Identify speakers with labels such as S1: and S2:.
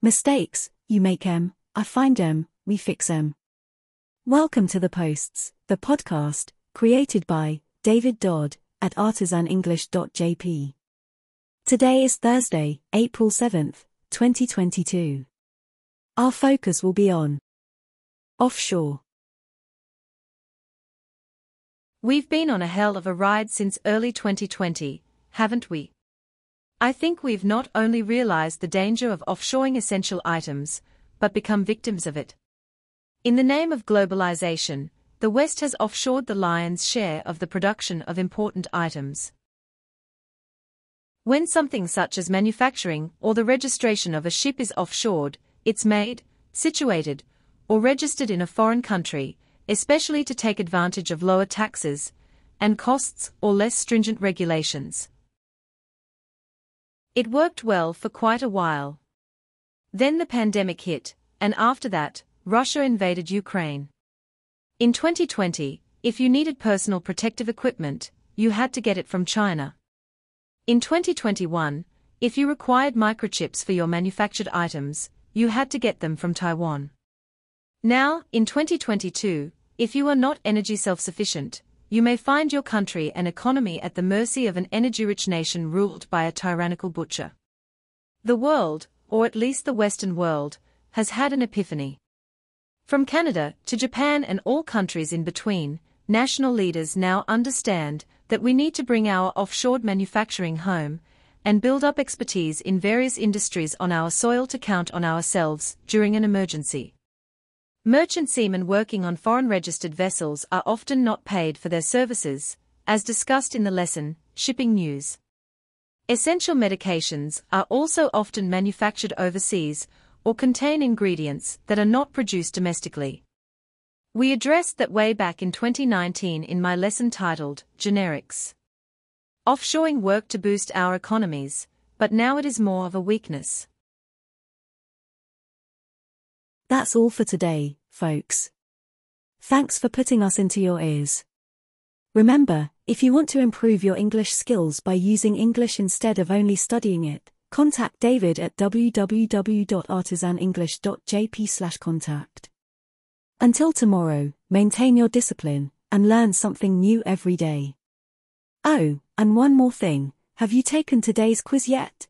S1: Mistakes, you make em, I find em, we fix em. Welcome to The Posts, the podcast, created by David Dodd at artisanenglish.jp. Today is Thursday, April 7th, 2022. Our focus will be on offshore.
S2: We've been on a hell of a ride since early 2020, haven't we? I think we've not only realized the danger of offshoring essential items, but become victims of it. In the name of globalization, the West has offshored the lion's share of the production of important items. When something such as manufacturing or the registration of a ship is offshored, it's made, situated, or registered in a foreign country, especially to take advantage of lower taxes and costs or less stringent regulations. It worked well for quite a while. Then the pandemic hit, and after that, Russia invaded Ukraine. In 2020, if you needed personal protective equipment, you had to get it from China. In 2021, if you required microchips for your manufactured items, you had to get them from Taiwan. Now, in 2022, if you are not energy self-sufficient, you may find your country and economy at the mercy of an energy-rich nation ruled by a tyrannical butcher. The world, or at least the Western world, has had an epiphany. From Canada to Japan and all countries in between, national leaders now understand that we need to bring our offshore manufacturing home and build up expertise in various industries on our soil to count on ourselves during an emergency. Merchant seamen working on foreign registered vessels are often not paid for their services, as discussed in the lesson, Shipping News. Essential medications are also often manufactured overseas or contain ingredients that are not produced domestically. We addressed that way back in 2019 in my lesson titled Generics. Offshoring worked to boost our economies, but now it is more of a weakness.
S1: That's all for today folks. Thanks for putting us into your ears. Remember, if you want to improve your English skills by using English instead of only studying it, contact David at www.artisanenglish.jp/contact. Until tomorrow, maintain your discipline and learn something new every day. Oh, and one more thing, have you taken today's quiz yet?